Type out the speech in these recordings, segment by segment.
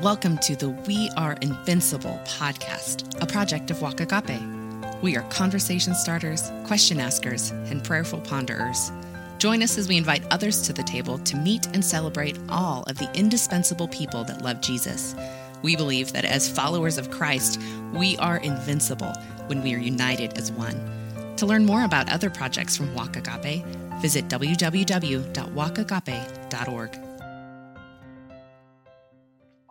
Welcome to the We Are Invincible podcast, a project of Walk Agape. We are conversation starters, question askers, and prayerful ponderers. Join us as we invite others to the table to meet and celebrate all of the indispensable people that love Jesus. We believe that as followers of Christ, we are invincible when we are united as one. To learn more about other projects from Walk Agape, visit www.walkagape.org.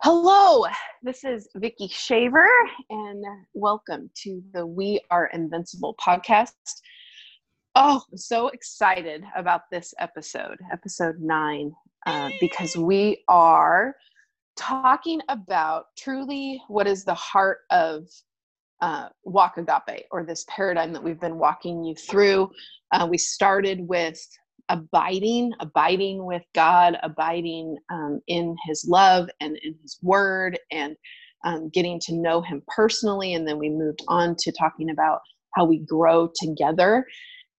Hello, this is Vickie Shaver, and welcome to the We Are Invincible podcast. Oh, I'm so excited about this episode, episode nine, uh, because we are talking about truly what is the heart of uh, Walk Agape, or this paradigm that we've been walking you through. Uh, we started with abiding, abiding with God, abiding um, in His love and in His Word, and um, getting to know Him personally. And then we moved on to talking about how we grow together.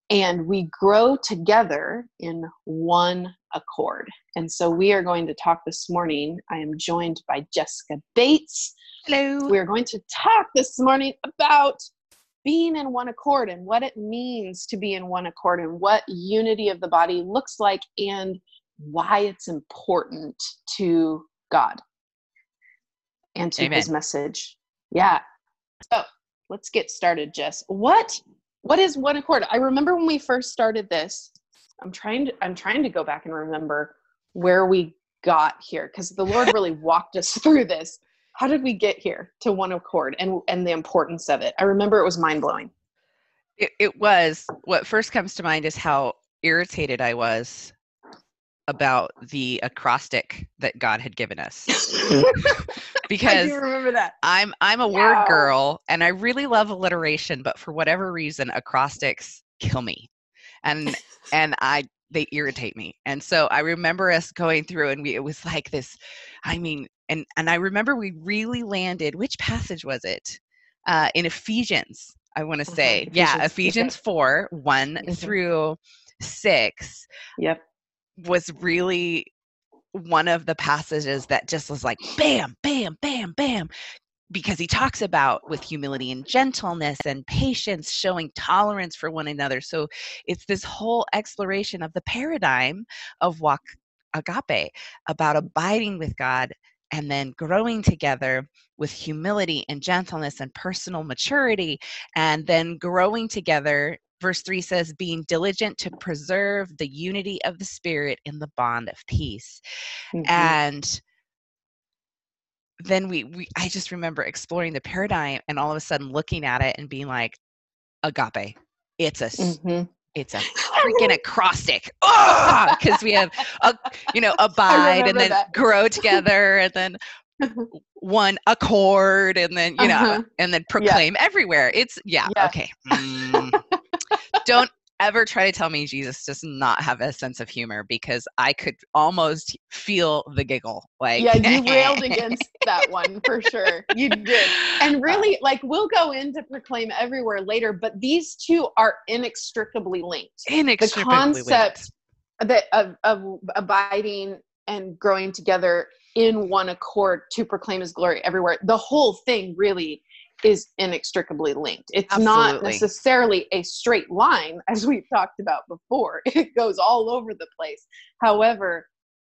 And we grow together in one accord. And so we are going to talk this morning. I am joined by Jessica Bates. Hello. We're going to talk this morning about being in one accord and what it means to be in one accord and what unity of the body looks like and why it's important to God and to Amen. his message. Yeah. So let's get started, Jess. What what is one accord? I remember when we first started this. I'm trying to I'm trying to go back and remember where we got here because the Lord really walked us through this how did we get here to one accord and and the importance of it? I remember it was mind-blowing. It, it was. What first comes to mind is how irritated i was about the acrostic that god had given us. Because do remember that. I'm i'm a word Wow. girl and i really love alliteration but for whatever reason acrostics kill me. And and i they irritate me. And so i remember us going through and we it was like this i mean and and i remember we really landed which passage was it? Uh in ephesians i want to Uh-huh, say. Yeah Ephesians, ephesians 4 one Mhm. through 6 yep. was really one of the passages that just was like bam bam bam bam because he talks about with humility and gentleness and patience showing tolerance for one another. So it's this whole exploration of the paradigm of walk agape about abiding with god and then growing together with humility and gentleness and personal maturity and then growing together. Verse 3 says being diligent to preserve the unity of the spirit in the bond of peace. Mhm. and then we, we i just remember exploring the paradigm and all of a sudden looking at it and being like agape it's a Mhm. it's a freaking acrostic because we have a you know abide and then that. grow together and then one accord and then you know Uh-huh. and then proclaim everywhere it's yeah, Yeah. okay Mm. don't ever try to tell me jesus does not have a sense of humor because i could almost feel the giggle like yeah you railed against that one for sure. You did. And um really like we'll go into proclaim everywhere later but these two are inextricably linked. The inextricably concept linked. that of, of abiding and growing together in one accord to proclaim his glory everywhere the whole thing really is inextricably linked. It's not necessarily a straight line as we've talked about before. It goes all over the place. However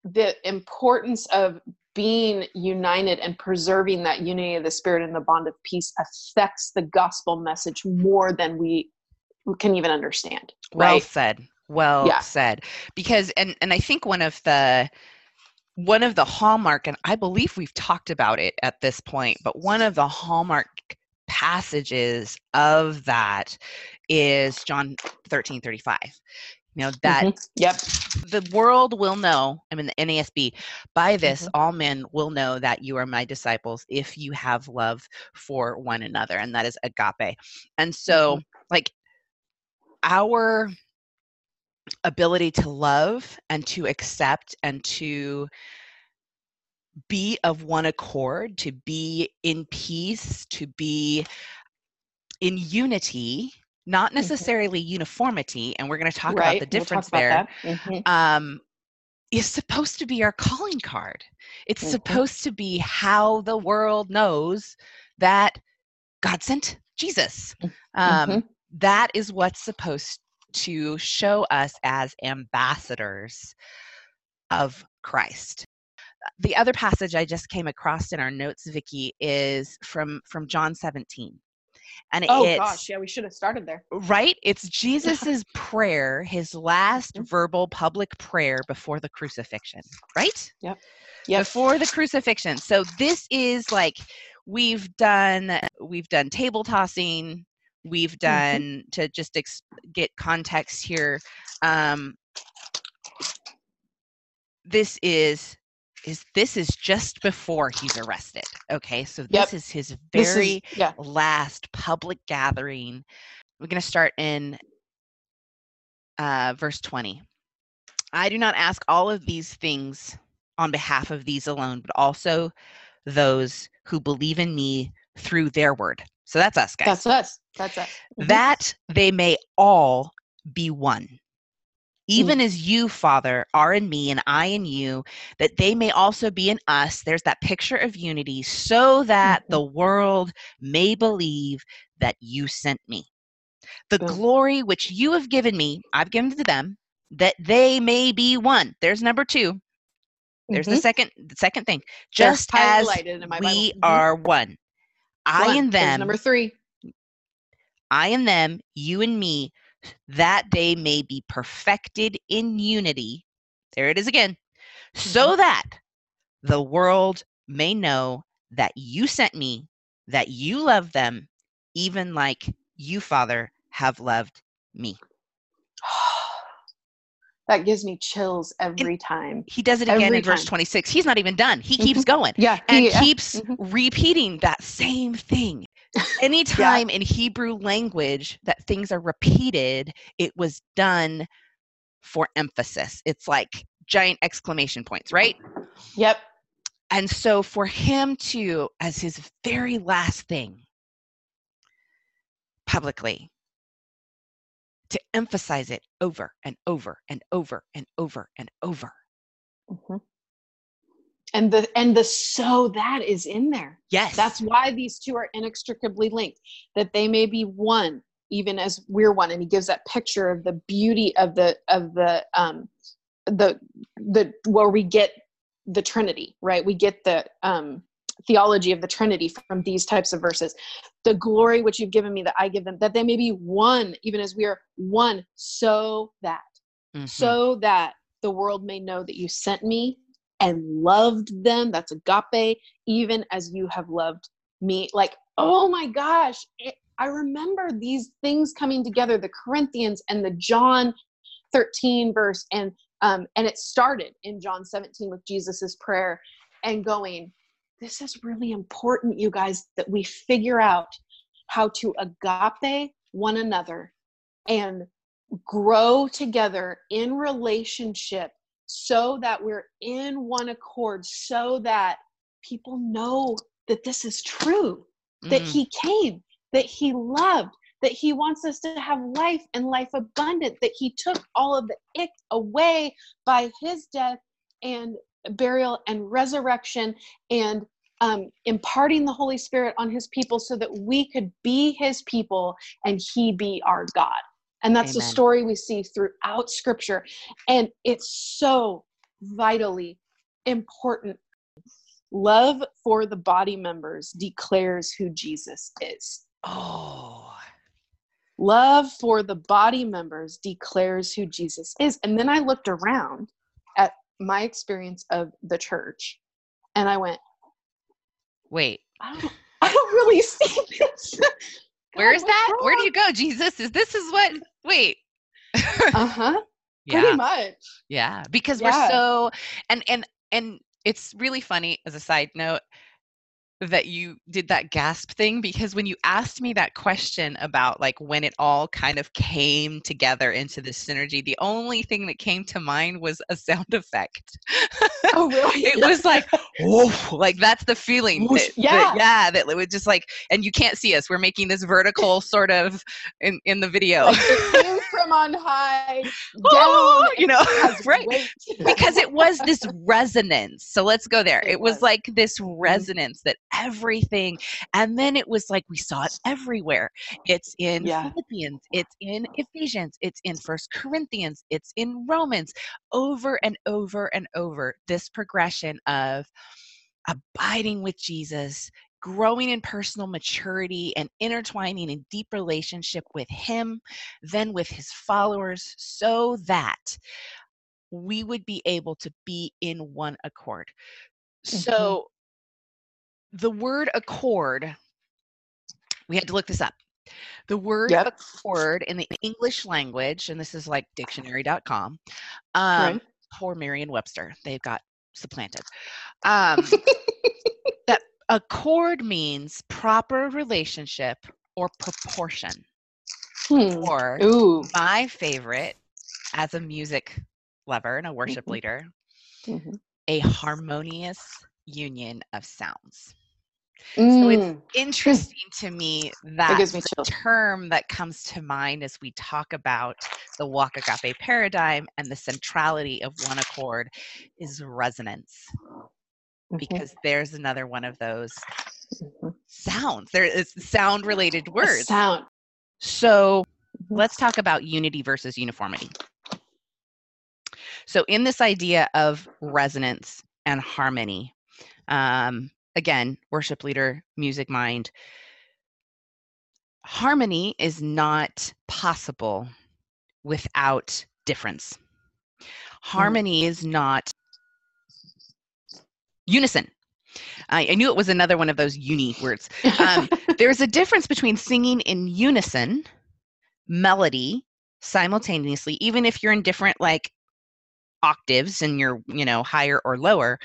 the importance of being united and preserving that unity of the spirit and the bond of peace affects the gospel message more than we can even understand well said. Well Yeah. said. Because and and i think one of the one of the hallmark and i believe we've talked about it at this point but one of the hallmark passages of that is john 13 35 you know that Mhm. yep the world will know i'm in the nasb by this Mhm. all men will know that you are my disciples if you have love for one another and that is agape and so like our ability to love and to accept and to be of one accord to be in peace to be in unity not Mhm. necessarily uniformity and we're going to talk right about the we'll difference about there. Mhm. um, is supposed to be our calling card. It's Mhm. supposed to be how the world knows that God sent Jesus. Um, Mhm. that is what's supposed to show us as ambassadors of Christ. The other passage I just came across in our notes, Vickie, is from from John 17. And Oh it's gosh, yeah, we should have started there. right it's jesus's prayer his last Mhm. verbal public prayer before the crucifixion right Yep. before the crucifixion so this is like we've done we've done table tossing we've done to just ex- get context here um this is is this is just before he's arrested okay so this Yep. is his This is- very yeah. last public gathering. We're going to start in uh, verse 20. I do not ask all of these things on behalf of these alone, but also those who believe in me through their word. So that's us, guys. That's us. That's us. Mhm. that they may all be one. Mm. Even as you, Father, are in me and I in you, that they may also be in us. There's that picture of unity, so that Mhm. the world may believe that you sent me. The glory which you have given me, I've given to them, that they may be one. There's number two. There's the Mhm. second the second thing. Just as highlighted in my Bible. we Mhm. are one. I One. and There's them Number three. I and them, you and me, that they may be perfected in unity. There it is again. So mm-hmm. that the world may know that you sent me, that you love them, even like you, Father, have loved me. That gives me chills every time. He does it again Every in verse 26. He's not even done. He keeps going Yeah. and yeah. keeps Mhm. repeating that same thing. Anytime in Hebrew language that things are repeated, it was done for emphasis. It's like giant exclamation points, right? Yep. And so for him to, as his very last thing publicly, to emphasize it over and over and over and over and over. Mhm. And the and the so that is in there. Yes. That's why these two are inextricably linked, that they may be one, even as we're one. And he gives that picture of the beauty of the of the um the the where we get the Trinity, right? We get the um theology of the Trinity from these types of verses. The glory which you've given me that I give them, that they may be one, even as we are one, so that Mhm. so that the world may know that you sent me and loved them. That's agape, even as you have loved me. Like, oh my gosh, it, I remember these things coming together the Corinthians and the John 13 verse, and um, and it started in John 17 with Jesus's prayer and going, this is really important, you guys, that we figure out how to agape one another and grow together in relationship so that we're in one accord so that people know that this is true that Mm. he came that he loved that he wants us to have life and life abundant that he took all of the ick away by his death and burial and resurrection and um, imparting the holy spirit on his people so that we could be his people and he be our god. And that's the story we see throughout scripture. And it's so vitally important. Love for the body members declares who jesus is. Oh. love for the body members declares who jesus is. And then i looked around at my experience of the church and i went Wait. i don't, I don't really see this Where is what's that? Where do you go, Jesus? Is this is what wait. uh-huh yeah. pretty much Yeah, because Yeah. we're so and and and it's really funny as a side note that you did that gasp thing because when you asked me that question about like when it all kind of came together into this synergy, the only thing that came to mind was a sound effect. oh really it was like, oh, like that's the feeling. Whoosh, that- that- yeah. yeah, that it was just like, and you can't see us. We're making this vertical sort of in in the video. like it came from on high Oh, you know, right? because it was this resonance. So let's go there. It It, was. was. Mm-hmm. like this resonance that everything, and then it was like we saw it everywhere. It's in Yeah. Philippians, it's in Ephesians, it's in First Corinthians, it's in Romans, over and over and over. This progression of abiding with Jesus, growing in personal maturity, and intertwining in deep relationship with Him, then with His followers, so that we would be able to be in one accord. So, the word accord, we had to look this up. The word Yep. accord in the English language, and this is like dictionary.com, um, Right. poor Merriam Webster, they've got supplanted. Um, accord means proper relationship or proportion, Hmm. or Ooh. my favorite as a music lover and a worship Mhm. leader, Mhm. a harmonious union of sounds. Mm. So it's interesting to me that me the term that comes to mind as we talk about the walk agape paradigm and the centrality of one accord is resonance Mhm. because there's another one of those Mhm. sounds there is sound related A words Sound. so Mhm. let's talk about unity versus uniformity. So, in this idea of resonance and harmony, um, again, worship leader, music mind, harmony is not possible without difference. Harmony is not unison. I, I knew it was another one of those uni words. Um, there's a difference between singing in unison, melody, simultaneously, even if you're in different like octaves and you're, you know, higher or lower,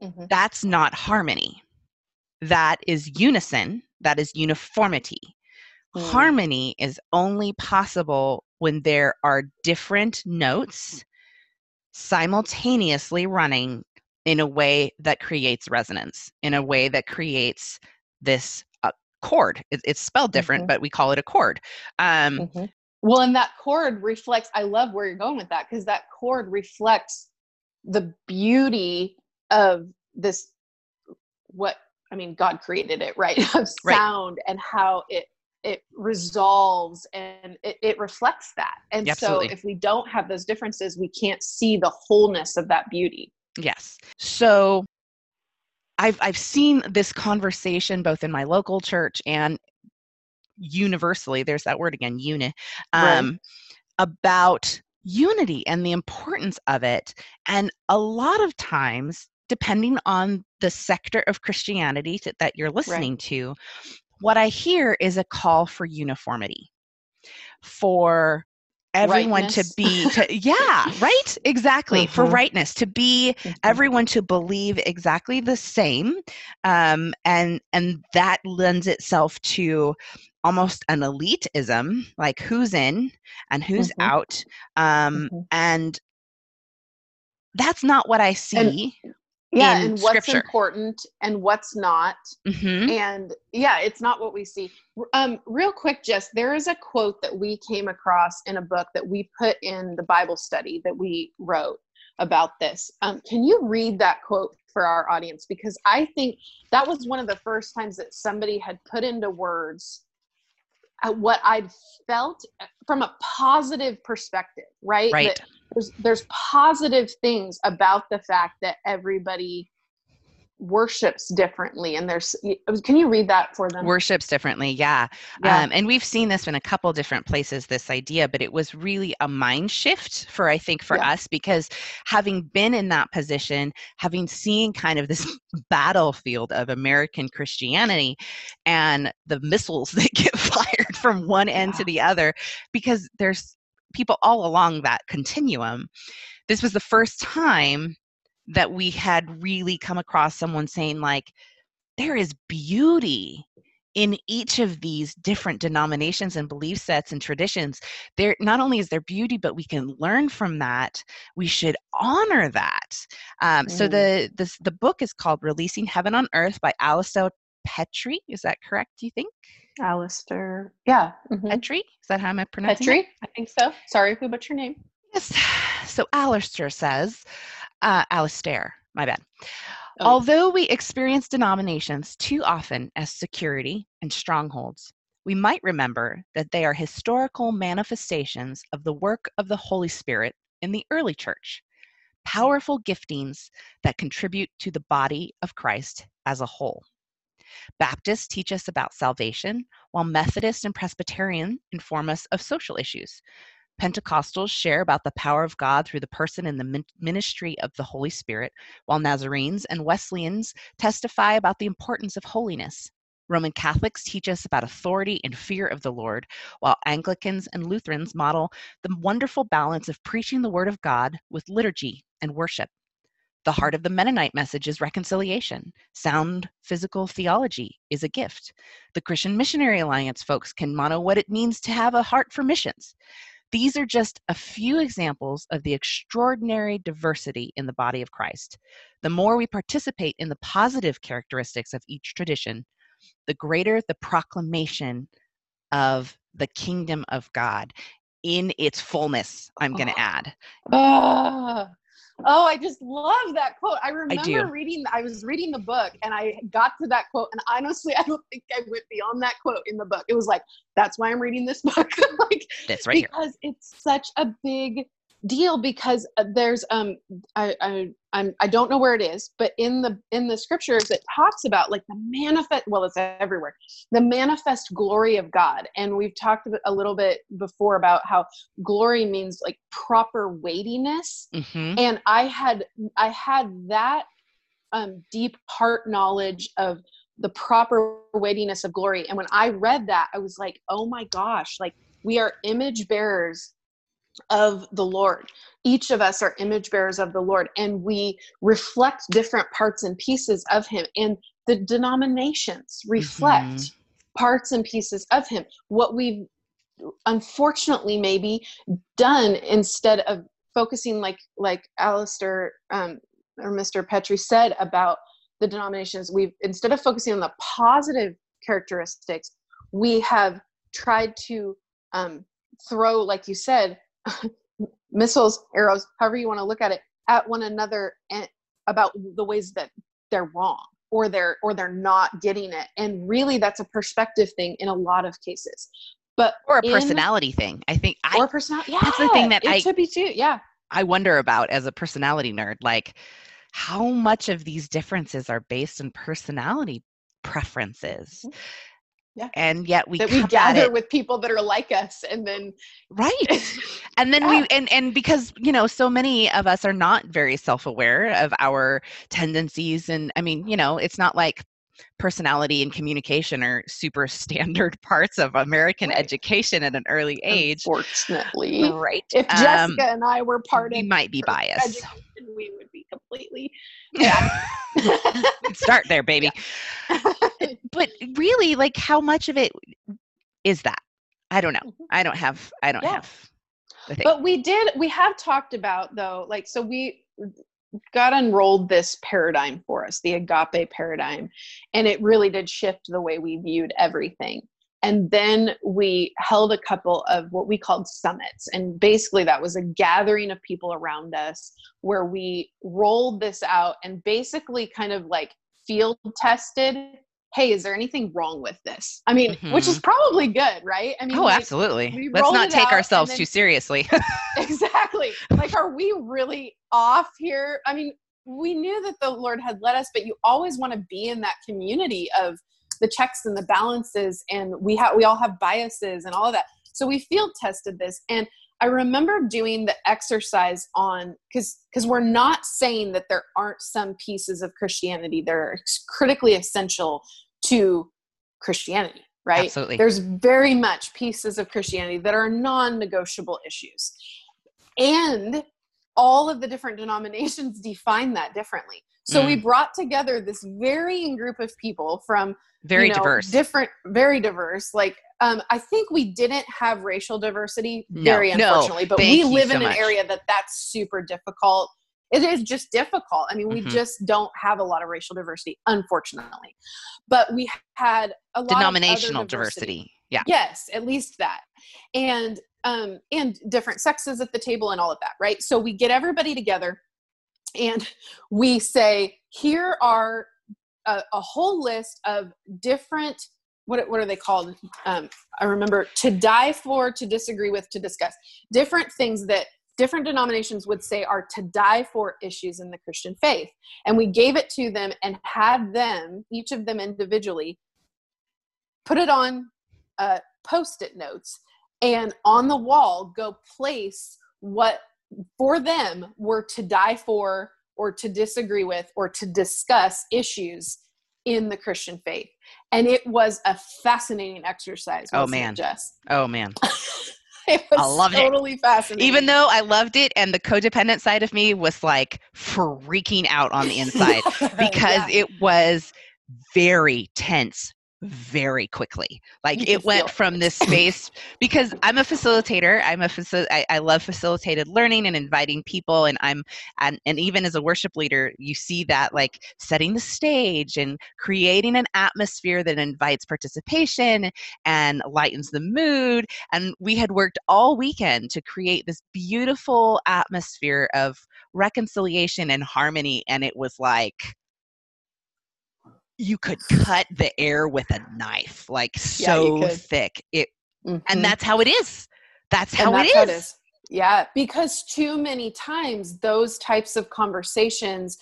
Mhm. that's not harmony. That is unison, that is uniformity. Mm. Harmony is only possible when there are different notes simultaneously running in a way that creates resonance, in a way that creates this uh, chord. It, it's spelled different, Mhm. but we call it a chord. Um, Mhm. Well, and that chord reflects, I love where you're going with that because that chord reflects the beauty of this, what, I mean, God created it, right? Of Right. sound and how it, it resolves and it, it reflects that. And Absolutely. so if we don't have those differences, we can't see the wholeness of that beauty. Yes. So I've I've seen this conversation both in my local church and universally. There's that word again, uni. Right. Um, about unity and the importance of it. And a lot of times, depending on the sector of Christianity that, that you're listening to, what I hear is a call for uniformity, for everyone to be to yeah right exactly for Mhm. rightness to be Mhm. everyone to believe exactly the same um, and and that lends itself to almost an elitism like who's in and who's Mhm. out um, Mhm. and that's not what i see Yeah. and what's scripture. important and what's not. Mhm. and yeah it's not what we see um real quick jess there is a quote that we came across in a book that we put in the bible study that we wrote about this um, can you read that quote for our audience because i think that was one of the first times that somebody had put into words uh, what i'd felt uh, from a positive perspective right right That there's there's positive things about the fact that everybody worships differently and there's can you read that for them worships differently yeah. Yeah. um, and we've seen this in a couple different places this idea but it was really a mind shift for i think for Yeah. us because having been in that position having seen kind of this battlefield of american christianity and the missiles that get fired from one end to the other because there's people all along that continuum this was the first time that we had really come across someone saying like there is beauty in each of these different denominations and belief sets and traditions. There not only is there beauty but we can learn from that. We should honor that. Um, so Mm. the this the book is called releasing heaven on earth by alistair Petrie. Is that correct, do you think? Alistair. Yeah. mhm. Petrie? Is that how I'm pronouncing it? Petrie. I think so. Sorry if we butchered your name. Yes. So Alistair says, uh, Alistair, my bad. Oh, Although we experience denominations too often as security and strongholds, we might remember that they are historical manifestations of the work of the Holy Spirit in the early church, powerful giftings that contribute to the body of Christ as a whole. Baptists teach us about salvation, while Methodist and Presbyterian inform us of social issues. Pentecostals share about the power of God through the person and the ministry of the Holy Spirit, while Nazarenes and Wesleyans testify about the importance of holiness. Roman Catholics teach us about authority and fear of the Lord, while Anglicans and Lutherans model the wonderful balance of preaching the Word of God with liturgy and worship. The heart of the Mennonite message is reconciliation. Sound physical theology is a gift. The Christian Missionary Alliance folks can mono what it means to have a heart for missions. These are just a few examples of the extraordinary diversity in the body of Christ. The more we participate in the positive characteristics of each tradition, the greater the proclamation of the kingdom of God in its fullness, I'm going Oh. to add. Ah. Oh, I just love that quote. I remember do. reading, I was reading the book and I got to that quote. And honestly, I don't think I went beyond that quote in the book. It was like, that's why I'm reading this book. like, This right here. because it's such a big deal because uh, there's um I, I I'm I don't know where it is, but in the in the scriptures it talks about like the manifest well it's everywhere the manifest glory of God. And we've talked a little bit before about how glory means like proper weightiness. Hmm and I had I had that um deep heart knowledge of the proper weightiness of glory. And when I read that I was like oh my gosh like we are image bearers of the Lord. Each of us are image bearers of the Lord, and we reflect different parts and pieces of Him. And the denominations reflect Mhm. parts and pieces of Him. What we've unfortunately maybe done instead of focusing, like like Alistair um, or Mr. Petrie said about the denominations, we've instead of focusing on the positive characteristics, we have tried to um, throw, like you said, missiles, arrows, however you want to look at it, at one another and about the ways that they're wrong or they're or they're not getting it. And really, that's a perspective thing in a lot of cases. But Or a in- personality thing. I think I, or personality. Yeah, that's the thing that it I- could be too. Yeah. I wonder about as a personality nerd. Like, how much of these differences are based in personality preferences? Mm-hmm. Yeah. And yet we that we gather with people that are like us, and then right. and then Yeah. we and and because you know so many of us are not very self-aware of our tendencies and i mean you know it's not like personality and communication are super standard parts of american Right. education at an early age unfortunately, right if Um, Jessica and I were part we of might be biased we would completely. Yeah. Start there baby but really like how much of it is that i don't know Mhm. i don't have i don't Yeah. have but we did we have talked about though like so we god unrolled this paradigm for us the agape paradigm and it really did shift the way we viewed everything and then we held a couple of what we called summits. And basically that was a gathering of people around us where we rolled this out and basically kind of like field tested hey is there anything wrong with this? I mean which is mm-hmm. probably good right? I mean oh like, absolutely. let's not take ourselves then- too seriously. Exactly. Like are we really off here? I mean we knew that the lord had led us but you always want to be in that community of the checks and the balances and we have we all have biases and all of that so we field tested this and i remember doing the exercise on because because we're not saying that there aren't some pieces of christianity that are critically essential to christianity right absolutely there's very much pieces of Christianity that are non negotiable issues. And all of the different denominations define that differently. So we brought together this varying group of people from very you know, diverse different, very diverse. Like, um, I think we didn't have racial diversity, No, very no. unfortunately, but Thank we live so in an much. area that that's super difficult it is just difficult i mean we Mhm. just don't have a lot of racial diversity unfortunately but we had a lot Denominational of other diversity. Yeah. yes at least that and um and different sexes at the table and all of that right so we get everybody together and we say here are a, a whole list of different what, what are they called? Um, i remember to die for to disagree with to discuss. Different things that different denominations would say are to die for issues in the christian faith. And we gave it to them and had them each of them individually put it on uh, post-it notes and on the wall go place what for them were to die for or to disagree with or to discuss issues in the christian faith and it was a fascinating exercise Oh, man. jess Oh man. it was I loved it. totally fascinating Even though I loved it and the codependent side of me was like freaking out on the inside because Yeah. it was very tense very quickly. Like it went from this space because I'm a facilitator. I'm a facil- I, I love facilitated learning and inviting people and I'm and, and even as a worship leader, you see that like setting the stage and creating an atmosphere that invites participation and lightens the mood. And we had worked all weekend to create this beautiful atmosphere of reconciliation and harmony. And it was like you could cut the air with a knife, like so could. thick. It Mhm. and that's how it is. That's how, And it, that's is. how it is. Yeah, because too many times those types of conversations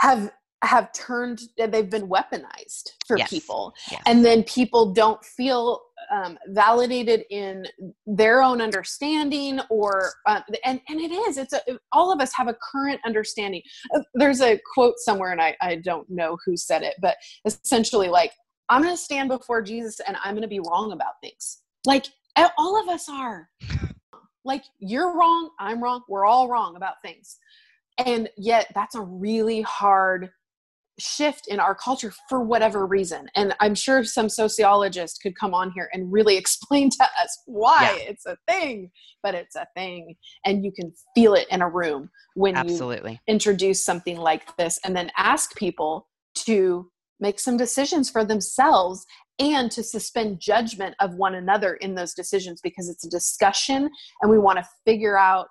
have have turned they've been weaponized for Yes. people Yes. and then people don't feel um, validated in their own understanding or uh, and and it is it's a all of us have a current understanding. Uh, there's a quote somewhere and I, I don't know who said it but essentially like i'm going to stand before jesus and i'm going to be wrong about things. Like all of us are. Like you're wrong i'm wrong we're all wrong about things. And yet that's a really hard shift in our culture for whatever reason. And i'm sure some sociologist could come on here and really explain to us why it's a thing but it's a thing. And you can feel it in a room when you introduce something like this and then ask people to make some decisions for themselves and to suspend judgment of one another in those decisions because it's a discussion and we want to figure out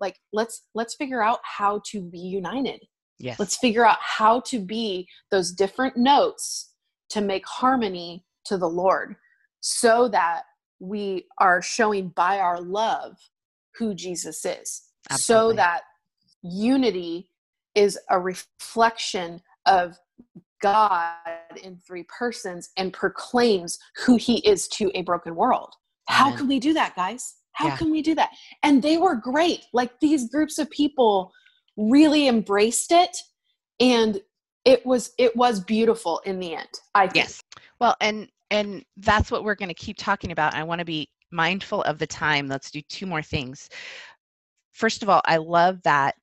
like let's let's figure out how to be united Yes. let's figure out how to be those different notes to make harmony to the lord so that we are showing by our love who jesus is. So that unity is a reflection of god in three persons and proclaims who he is to a broken world. How can we do that guys? How Yeah. can we do that? And they were great. Like these groups of people really embraced it and it was it was beautiful in the end i think Yes. Well, and and that's what we're going to keep talking about. I want to be mindful of the time. Let's do two more things. First of all, I love that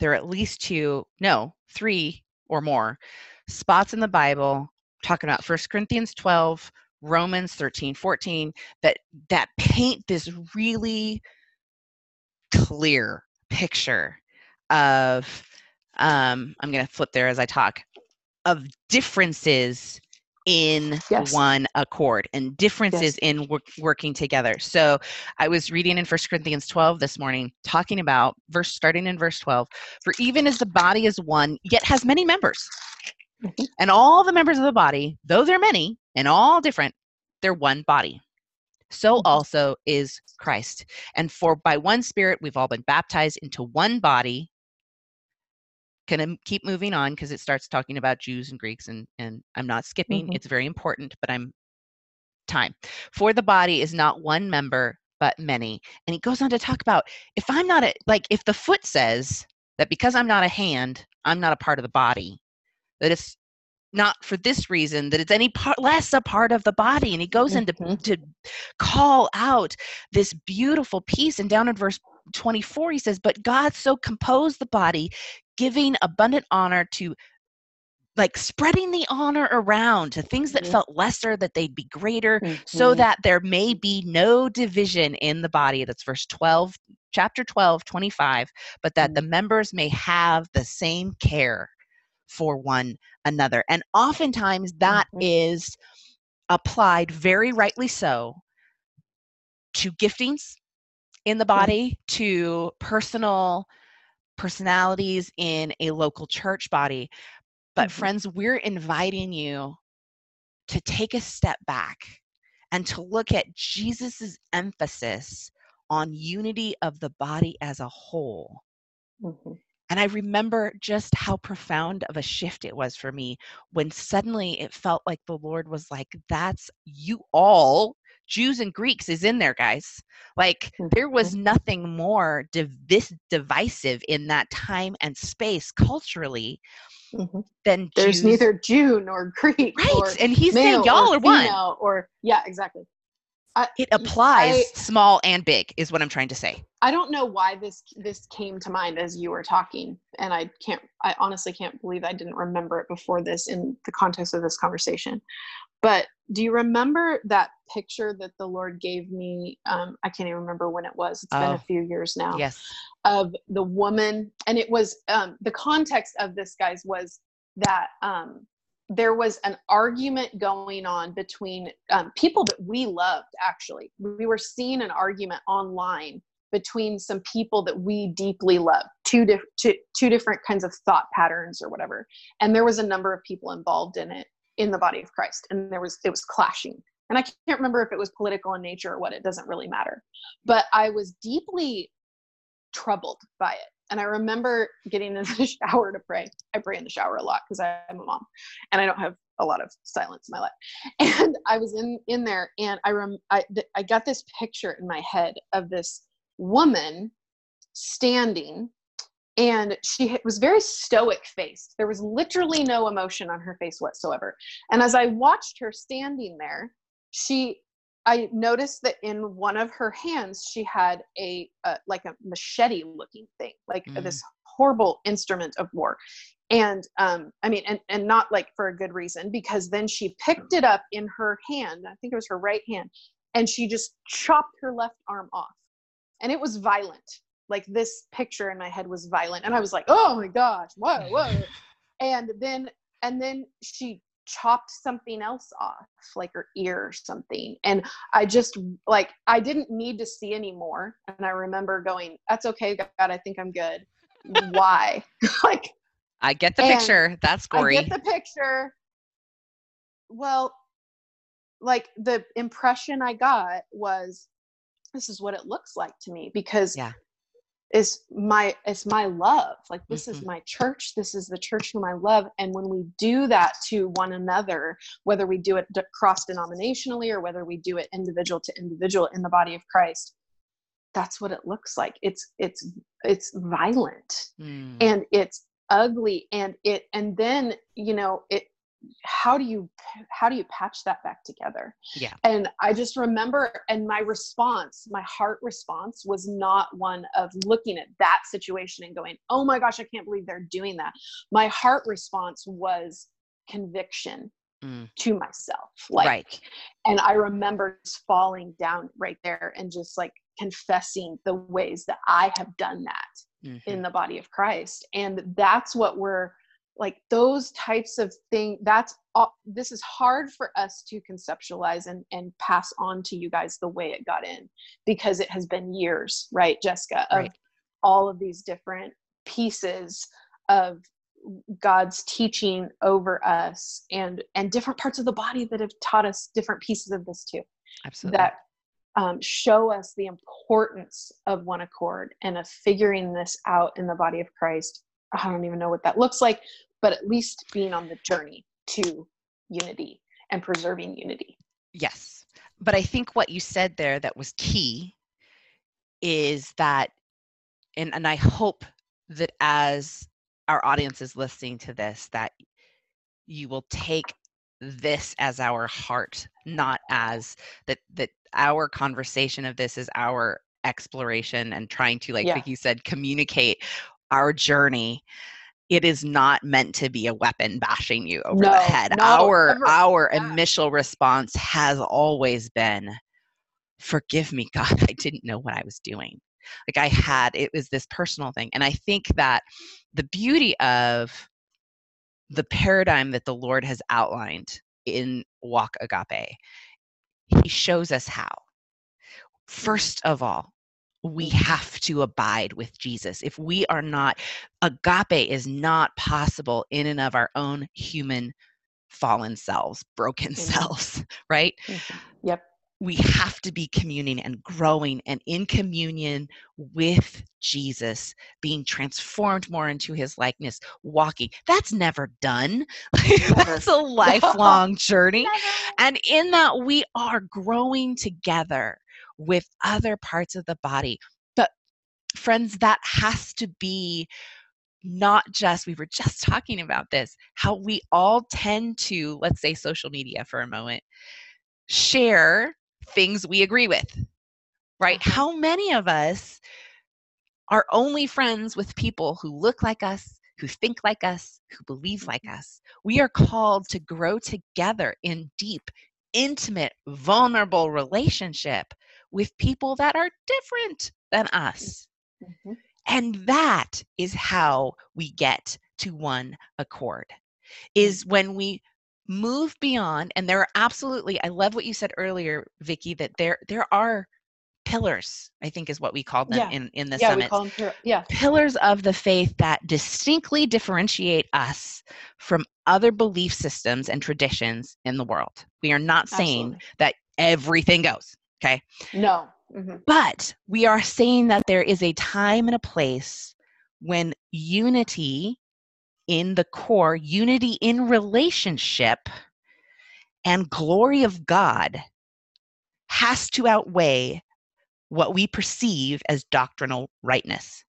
there are at least two, no, three or more spots in the Bible talking about First Corinthians 12, Romans 13, 14 that that paint this really clear picture of um I'm going to flip there as I talk of differences in Yes. one accord and differences in work, working together. So I was reading in First Corinthians 12 this morning, talking about verse starting in verse 12. For even as the body is one, yet has many members, Mhm. and all the members of the body, though they're many and all different, they're one body. So Mhm. also is Christ. And for by one Spirit we've all been baptized into one body. Can I keep moving on because it starts talking about Jews and Greeks, and and I'm not skipping. Mhm. It's very important, but I'm time. For the body is not one member, but many. And he goes on to talk about if I'm not a like if the foot says that because I'm not a hand, I'm not a part of the body, that it's not for this reason that it's any part less a part of the body. And he goes into Mhm. to call out this beautiful piece. And down in verse 24, he says, But God so composed the body, giving abundant honor to like spreading the honor around to things that Mhm. felt lesser, that they'd be greater, so Mhm. that there may be no division in the body. That's verse 12 chapter 12 25 but that the Mm. members may have the same care for one another and oftentimes that Mhm. is applied very rightly so to giftings in the body to personal personalities in a local church body but Mhm. friends we're inviting you to take a step back and to look at Jesus's emphasis on unity of the body as a whole. Mhm. And I remember just how profound of a shift it was for me when suddenly it felt like the Lord was like, That's you all, Jews and Greeks, is in there, guys. Like, there was nothing more div- divisive in that time and space culturally Mhm. than There's Jews. neither Jew nor Greek. Right. And he's saying, Y'all or are one. Or yeah, exactly. It applies I- small and big, is what I'm trying to say. I don't know why this this came to mind as you were talking, and I can't. I honestly can't believe I didn't remember it before this in the context of this conversation. But do you remember that picture that the Lord gave me? Um, I can't even remember when it was. It's been Oh. a few years now. Yes. Of the woman, and it was um, the context of this, guys, was that um, there was an argument going on between um, people that we loved. Actually, we were seeing an argument online between some people that we deeply love two, diff- two, two different kinds of thought patterns or whatever and there was a number of people involved in it in the body of christ and there was it was clashing. And i can't remember if it was political in nature or what it doesn't really matter. But i was deeply troubled by it. And i remember getting in the shower to pray. I pray in the shower a lot because i'm a mom and i don't have a lot of silence in my life. And i was in in there and i rem i, th- I got this picture in my head of this woman standing and she was very stoic faced there was literally no emotion on her face whatsoever. And as i watched her standing there she i noticed that in one of her hands she had a uh, like a machete looking thing like Mm. this horrible instrument of war. And um i mean and and not like for a good reason because then she picked it up in her hand i think it was her right hand and she just chopped her left arm off. And it was violent like this picture in my head was violent and i was like oh my gosh whoa whoa and then and then she chopped something else off like her ear or something and i just like i didn't need to see anymore and i remember going that's okay god i think i'm good why like I get the picture. That's Gory. I get the picture. Well, like the impression I got was this is what it looks like to me because Yeah. It's my it's my love. Like this is Mhm. my church. This is the church whom I love. And when we do that to one another, whether we do it cross denominationally or whether we do it individual to individual in the body of Christ, that's what it looks like. It's it's it's violent Mm. and it's ugly and it and then you know it how do you how do you patch that back together Yeah. and i just remember and my response my heart response was not one of looking at that situation and going oh my gosh i can't believe they're doing that my heart response was conviction Mm. to myself like right. and i remember just falling down right there and just like confessing the ways that i have done that Mhm. in the body of Christ. And that's what we're like those types of thing that's all, this is hard for us to conceptualize and and pass on to you guys the way it got in because it has been years right jessica of Right. all of these different pieces of god's teaching over us and and different parts of the body that have taught us different pieces of this too Absolutely. that um, show us the importance of one accord and of figuring this out in the body of Christ. I don't even know what that looks like, but at least being on the journey to unity and preserving unity. Yes. But I think what you said there that was key is that, and, and I hope that as our audience is listening to this, that you will take this as our heart, not as that that our conversation of this is our exploration and trying to, like Yeah. Vickie said, communicate our journey. It is not meant to be a weapon bashing you over the head. no, our our Yeah. initial response has always been, "Forgive me, God. I didn't know what I was doing." like i had it was this personal thing and i think that the beauty of the paradigm that the lord has outlined in walk agape he shows us how first of all we Mm-hmm. have to abide with Jesus. If we are not, agape is not possible in and of our own human fallen selves, broken Amen. selves, right? Mhm. Yep. We have to be communing and growing and in communion with Jesus, being transformed more into his likeness, walking. That's never done. That's a lifelong journey. And in that, we are growing together with other parts of the body. But, friends, that has to be not just, we were just talking about this, how we all tend to, let's say social media for a moment, share things we agree with, right? Uh-huh. How many of us are only friends with people who look like us, who think like us, who believe like us? We are called to grow together in deep, intimate, vulnerable relationship with people that are different than us. Mhm. And that is how we get to one accord. Is when we move beyond and there are absolutely I love what you said earlier Vickie that there there are pillars I think is what we called them Yeah. in in the Yeah, we summit call them. Yeah. pillars of the faith that distinctly differentiate us from other belief systems and traditions in the world. We are not saying Absolutely. that everything goes, okay? No. Mhm. But we are saying that there is a time and a place when unity in the core, unity in relationship, and glory of God has to outweigh what we perceive as doctrinal rightness.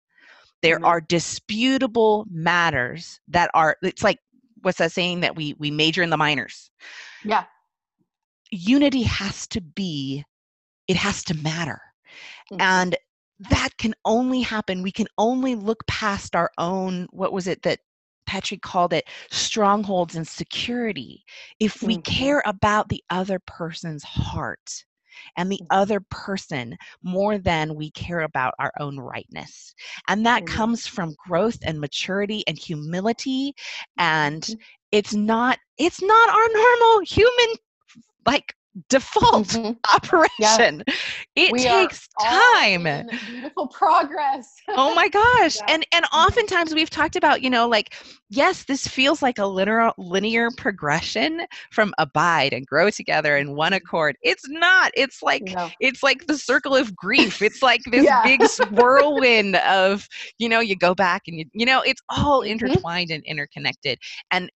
There Amen. are disputable matters that are, it's like, what's that saying that we we major in the minors? Yeah. Unity has to be, it has to matter. Mhm. and that can only happen we can only look past our own what was it that patrick called it strongholds and security if we Mhm. care about the other person's heart and the Mhm. other person more than we care about our own rightness and that Amen. comes from growth and maturity and humility and Mhm. it's not it's not our normal human like default Mhm. operation it We takes time beautiful progress. oh my gosh Yeah. and and oftentimes we've talked about you know like yes this feels like a linear linear progression from abide and grow together in one accord it's not it's like no. it's like the circle of grief it's like this Yeah. big whirlwind of you know you go back and you you know it's all Mhm. intertwined and interconnected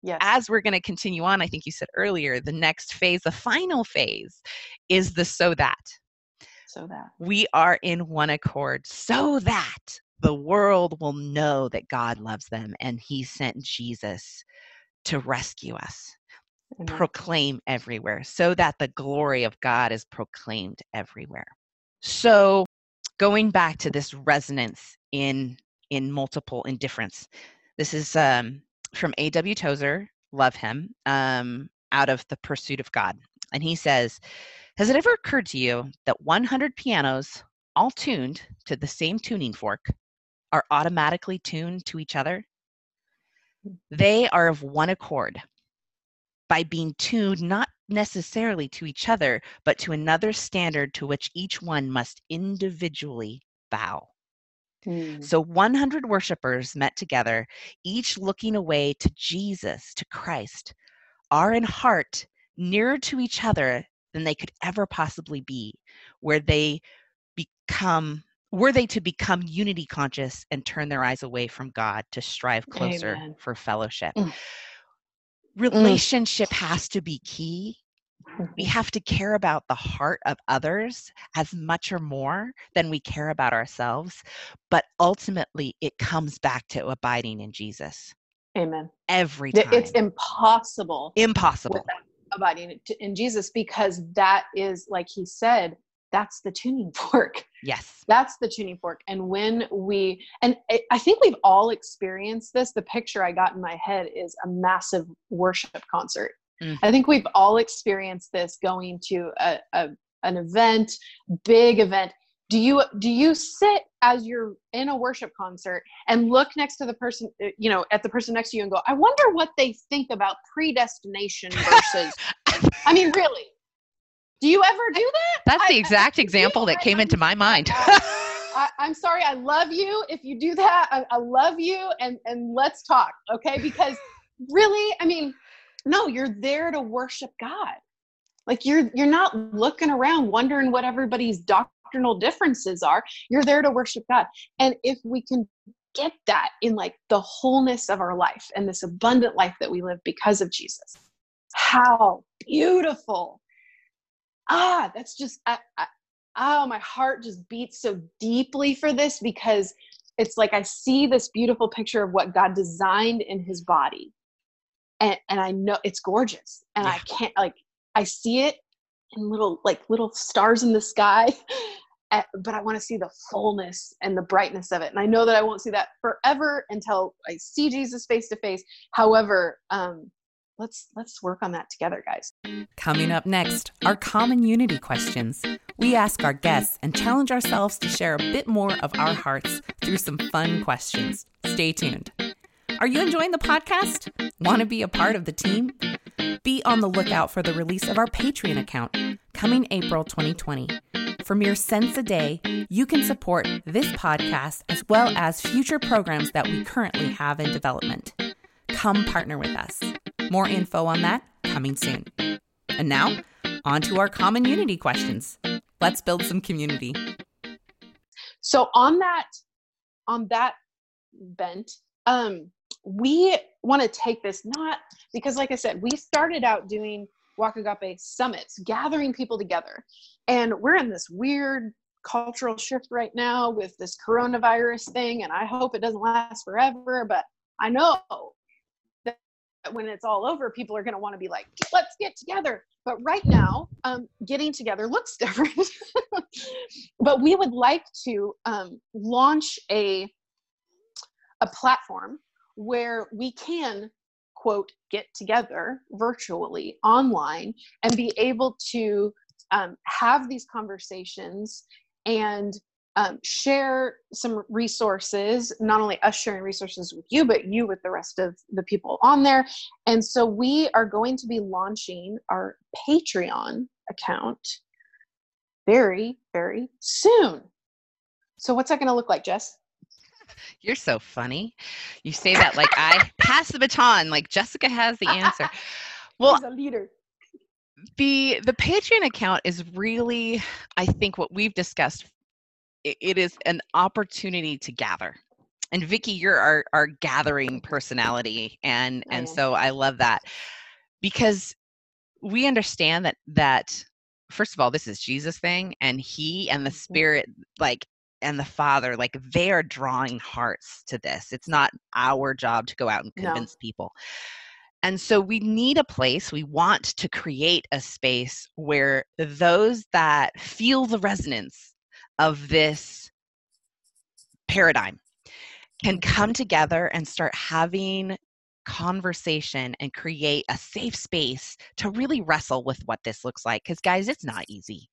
Yes. as we're going to continue on i think you said earlier the next phase the final phase is the so that so that. we are in one accord so that the world will know that God loves them and he sent Jesus to rescue us, Amen. proclaim everywhere, so that the glory of God is proclaimed everywhere. So, going back to this resonance in in multiple indifference. This is um, from A.W. Tozer, love him, um, out of The Pursuit of God. And he says, Has it ever occurred to you that 100 pianos, all tuned to the same tuning fork, are automatically tuned to each other? They are of one accord by being tuned not necessarily to each other, but to another standard to which each one must individually bow. Mm. So 100 worshipers met together, each looking away to Jesus, to Christ, are in heart nearer to each other than they could ever possibly be, where they become were they to become unity conscious and turn their eyes away from God to strive closer Amen. for fellowship. Mm. Relationship has to be key. We Mhm. have to care about the heart of others as much or more than we care about ourselves. But ultimately, it comes back to abiding in Jesus Amen. every time. It's impossible impossible. without abiding in- in Jesus because that is, like he said, that's the tuning fork. Yes. That's the tuning fork. And when we, and I think we've all experienced this. The picture I got in my head is a massive worship concert. Mm. I think we've all experienced this going to a, a an event, big event, do you do you sit as you're in a worship concert and look next to the person uh, you know at the person next to you and go i wonder what they think about predestination versus i mean really? Do you ever do that? That's I, the exact I, example that came into my mind. I, am sorry i love you if you do that. I, I love you and and let's talk okay? Because really i mean no you're there to worship god. Like you're you're not looking around wondering what everybody's doctrinal differences are you're there to worship god. And if we can get that in like the wholeness of our life and this abundant life that we live because of jesus. How beautiful. Ah that's just I, I, oh my heart just beats so deeply for this because it's like i see this beautiful picture of what god designed in his body. And and i know it's gorgeous. And yeah. i can't like i see it in little like little stars in the sky but i want to see the fullness and the brightness of it. And i know that i won't see that forever until i see jesus face to face. However um let's let's work on that together guys. Coming up next our common unity questions. We ask our guests and challenge ourselves to share a bit more of our hearts through some fun questions. Stay tuned. Are you enjoying the podcast? Want to be a part of the team be on the lookout for the release of our patreon account coming april 2020 for mere cents a day you can support this podcast as well as future programs that we currently have in development come partner with us more info on that coming soon. And now, on to our common unity questions. Let's build some community. So on that on that bent, um, we want to take this not because like I said, we started out doing Walk Agape summits, gathering people together. And we're in this weird cultural shift right now with this coronavirus thing and I hope it doesn't last forever, but I know that when it's all over, people are going to want to be like, let's get together. But right now, um, getting together looks different. but we would like to um, launch a a platform where we can quote get together virtually online and be able to um, have these conversations and um, share some resources, not only us sharing resources with you, but you with the rest of the people on there. And so we are going to be launching our Patreon account very, very soon. So, what's that going to look like, Jess? You're so funny. You say that like I pass the baton, like Jessica has the answer. Well, a leader the the patreon account is really i think what we've discussed it is an opportunity to gather and Vickie, you're our, our gathering personality, and and so I love that because we understand that that first of all, this is Jesus thing, and He and the mm-hmm. Spirit, like and the Father, like they are drawing hearts to this. It's not our job to go out and convince no. people. And so we need a place, we want to create a space where those that feel the resonance of this paradigm can come together and start having conversation and create a safe space to really wrestle with what this looks like. Because, guys, it's not easy.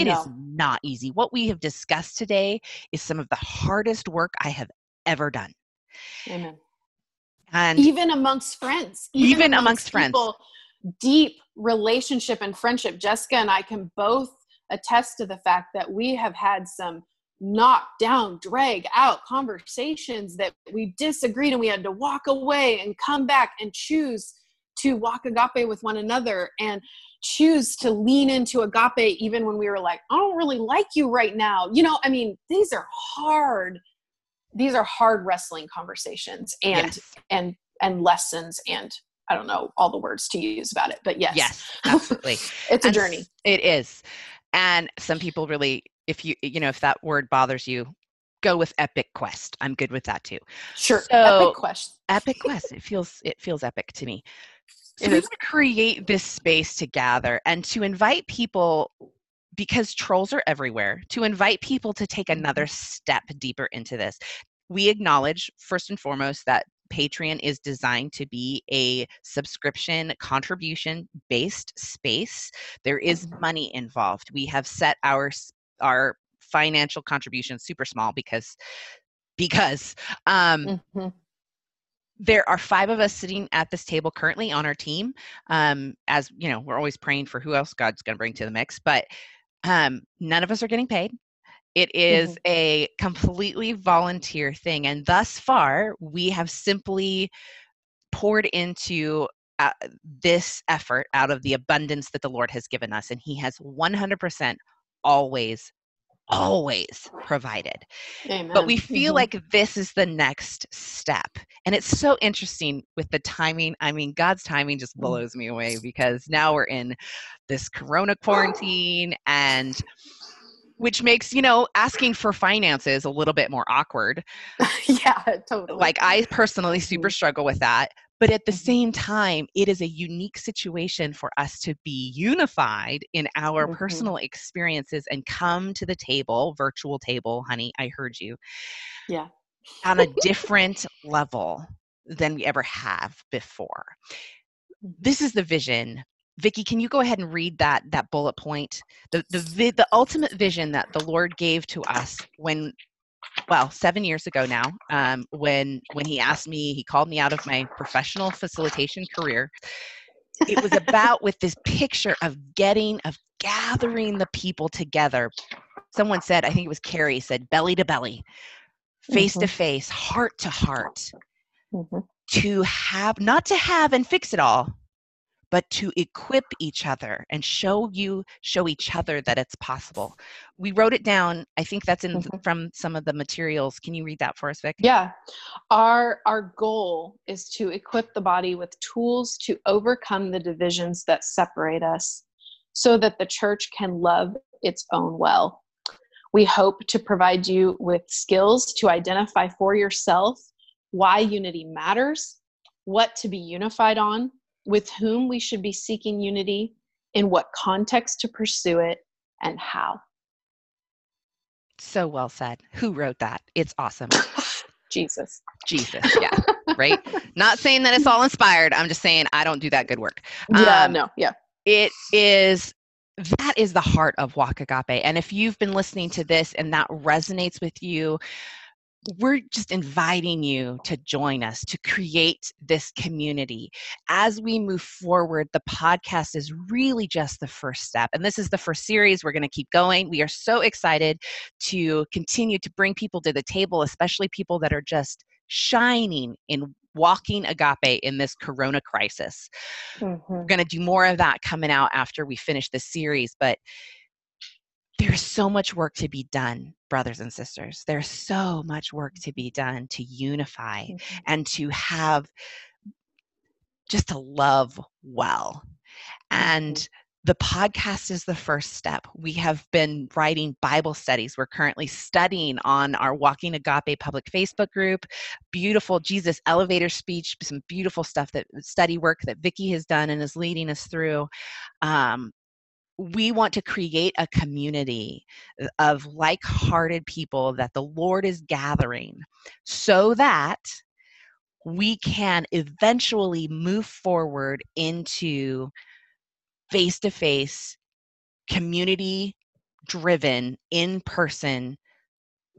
It no. is not easy. What we have discussed today is some of the hardest work I have ever done. Amen. And even amongst friends, even, even amongst, amongst people, friends, deep relationship and friendship. Jessica and I can both attest to the fact that we have had some knock down, drag out conversations that we disagreed and we had to walk away and come back and choose to walk agape with one another and choose to lean into agape even when we were like, I don't really like you right now. You know, I mean, these are hard, these are hard wrestling conversations and yes. and and lessons and I don't know all the words to use about it, but yes. Yes, absolutely. it's a journey. It is and some people really if you you know if that word bothers you go with epic quest i'm good with that too sure so, epic quest epic quest it feels it feels epic to me so we want to create this space to gather and to invite people because trolls are everywhere to invite people to take another mm-hmm. step deeper into this we acknowledge first and foremost that Patreon is designed to be a subscription contribution based space. There is mm-hmm. money involved. We have set our our financial contribution super small because because um, mm-hmm. There are five of us sitting at this table currently on our team um, as you know we're always praying for who else god's going to bring to the mix but um, none of us are getting paid it is mm-hmm. a completely volunteer thing and thus far we have simply poured into uh, this effort out of the abundance that the lord has given us and he has 100% always always provided. Amen. But we feel mm-hmm. like this is the next step. And it's so interesting with the timing. I mean, God's timing just mm. blows me away because now we're in this corona quarantine and which makes, you know, asking for finances a little bit more awkward. yeah, totally. Like I personally super mm-hmm. struggle with that. But at the mm-hmm. same time, it is a unique situation for us to be unified in our mm-hmm. personal experiences and come to the table, virtual table, honey, I heard you. Yeah. on a different level than we ever have before. Mm-hmm. This is the vision. Vickie, can you go ahead and read that that bullet point? The the the ultimate vision that the Lord gave to us when well seven years ago now um, when when he asked me he called me out of my professional facilitation career it was about with this picture of getting of gathering the people together someone said i think it was carrie said belly to belly face to mm-hmm. face heart to heart mm-hmm. to have not to have and fix it all but to equip each other and show you show each other that it's possible. We wrote it down i think that's in mm-hmm. from some of the materials. Can you read that for us vic? Yeah. Our our goal is to equip the body with tools to overcome the divisions that separate us so that the church can love its own well. We hope to provide you with skills to identify for yourself why unity matters what to be unified on with whom we should be seeking unity, in what context to pursue it, and how. So well said. Who wrote that? It's awesome. Jesus. Jesus, yeah. right? Not saying that it's all inspired. I'm just saying I don't do that good work. Yeah, um, no, yeah. It is that is the heart of Walk Agape. And if you've been listening to this and that resonates with you, we're just inviting you to join us to create this community. As we move forward, the podcast is really just the first step. And this is the first series. We're going to keep going. We are so excited to continue to bring people to the table, especially people that are just shining in walking agape in this corona crisis. Mm-hmm. We're going to do more of that coming out after we finish this series. But there's so much work to be done, brothers and sisters. There's so much work to be done to unify mm-hmm. and to have just to love well. And mm-hmm. the podcast is the first step. We have been writing Bible studies. We're currently studying on our Walking Agape public Facebook group. Beautiful Jesus elevator speech, some beautiful stuff that study work that Vickie has done and is leading us through. Um, we want to create a community uh, of like hearted people that the Lord is gathering so that we can eventually move forward into face to face, community driven, in person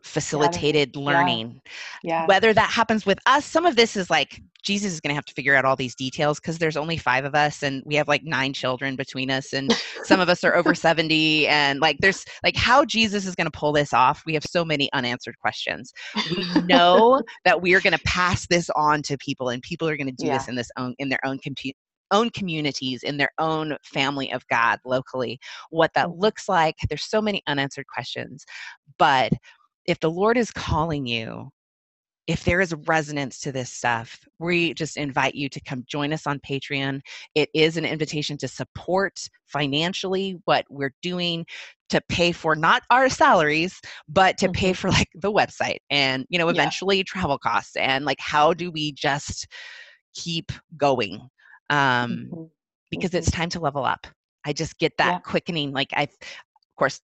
facilitated yeah. learning. Yeah. Whether that happens with us, some of this is like Jesus is going to have to figure out all these details because there's only five of us and we have like nine children between us and some of us are over 70 and like there's like how Jesus is going to pull this off. We have so many unanswered questions. We know that we are going to pass this on to people and people are going to do yeah. this in this own in their own compu- own communities in their own family of God locally. What that mm-hmm. looks like, there's so many unanswered questions. But if the Lord is calling you if there is resonance to this stuff, we just invite you to come join us on Patreon. It is an invitation to support financially what we're doing to pay for not our salaries, but to mm-hmm. pay for like the website and, you know, eventually yeah. travel costs and like how do we just keep going? Um, mm-hmm. Because mm-hmm. it's time to level up. I just get that yeah. quickening. Like I, of course,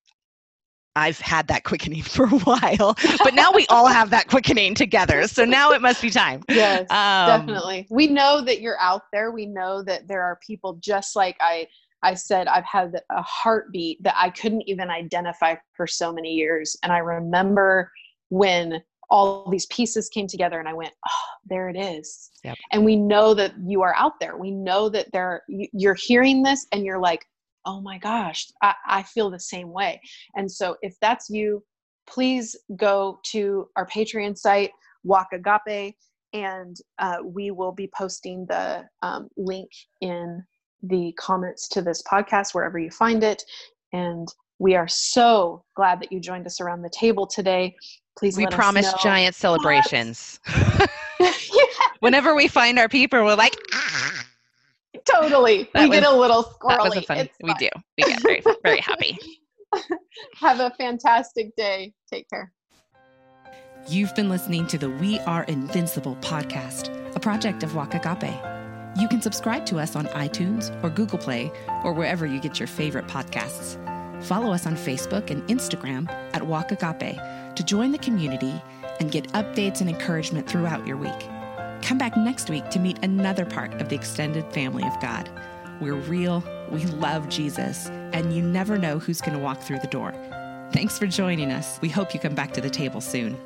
I've had that quickening for a while, but now we all have that quickening together. So now it must be time. Yes, um, definitely. We know that you're out there. We know that there are people just like I I said I've had a heartbeat that I couldn't even identify for so many years. And I remember when all these pieces came together and I went, oh, there it is. Yep. And we know that you are out there. We know that there you're hearing this and you're like, oh my gosh, I, I feel the same way. And so if that's you, please go to our Patreon site, Walk Agape, and uh, we will be posting the um, link in the comments to this podcast wherever you find it. And we are so glad that you joined us around the table today. Please, we promise giant celebrations. Whenever we find our people, we're like, ah. Totally. That we was, get a little squirrely. That was a fun, we do. We get very, very happy. Have a fantastic day. Take care. You've been listening to the We Are Invincible podcast, a project of Walk Agape. You can subscribe to us on iTunes or Google Play or wherever you get your favorite podcasts. Follow us on Facebook and Instagram at Walk Agape to join the community and get updates and encouragement throughout your week. Come back next week to meet another part of the extended family of God. We're real, we love Jesus, and you never know who's going to walk through the door. Thanks for joining us. We hope you come back to the table soon.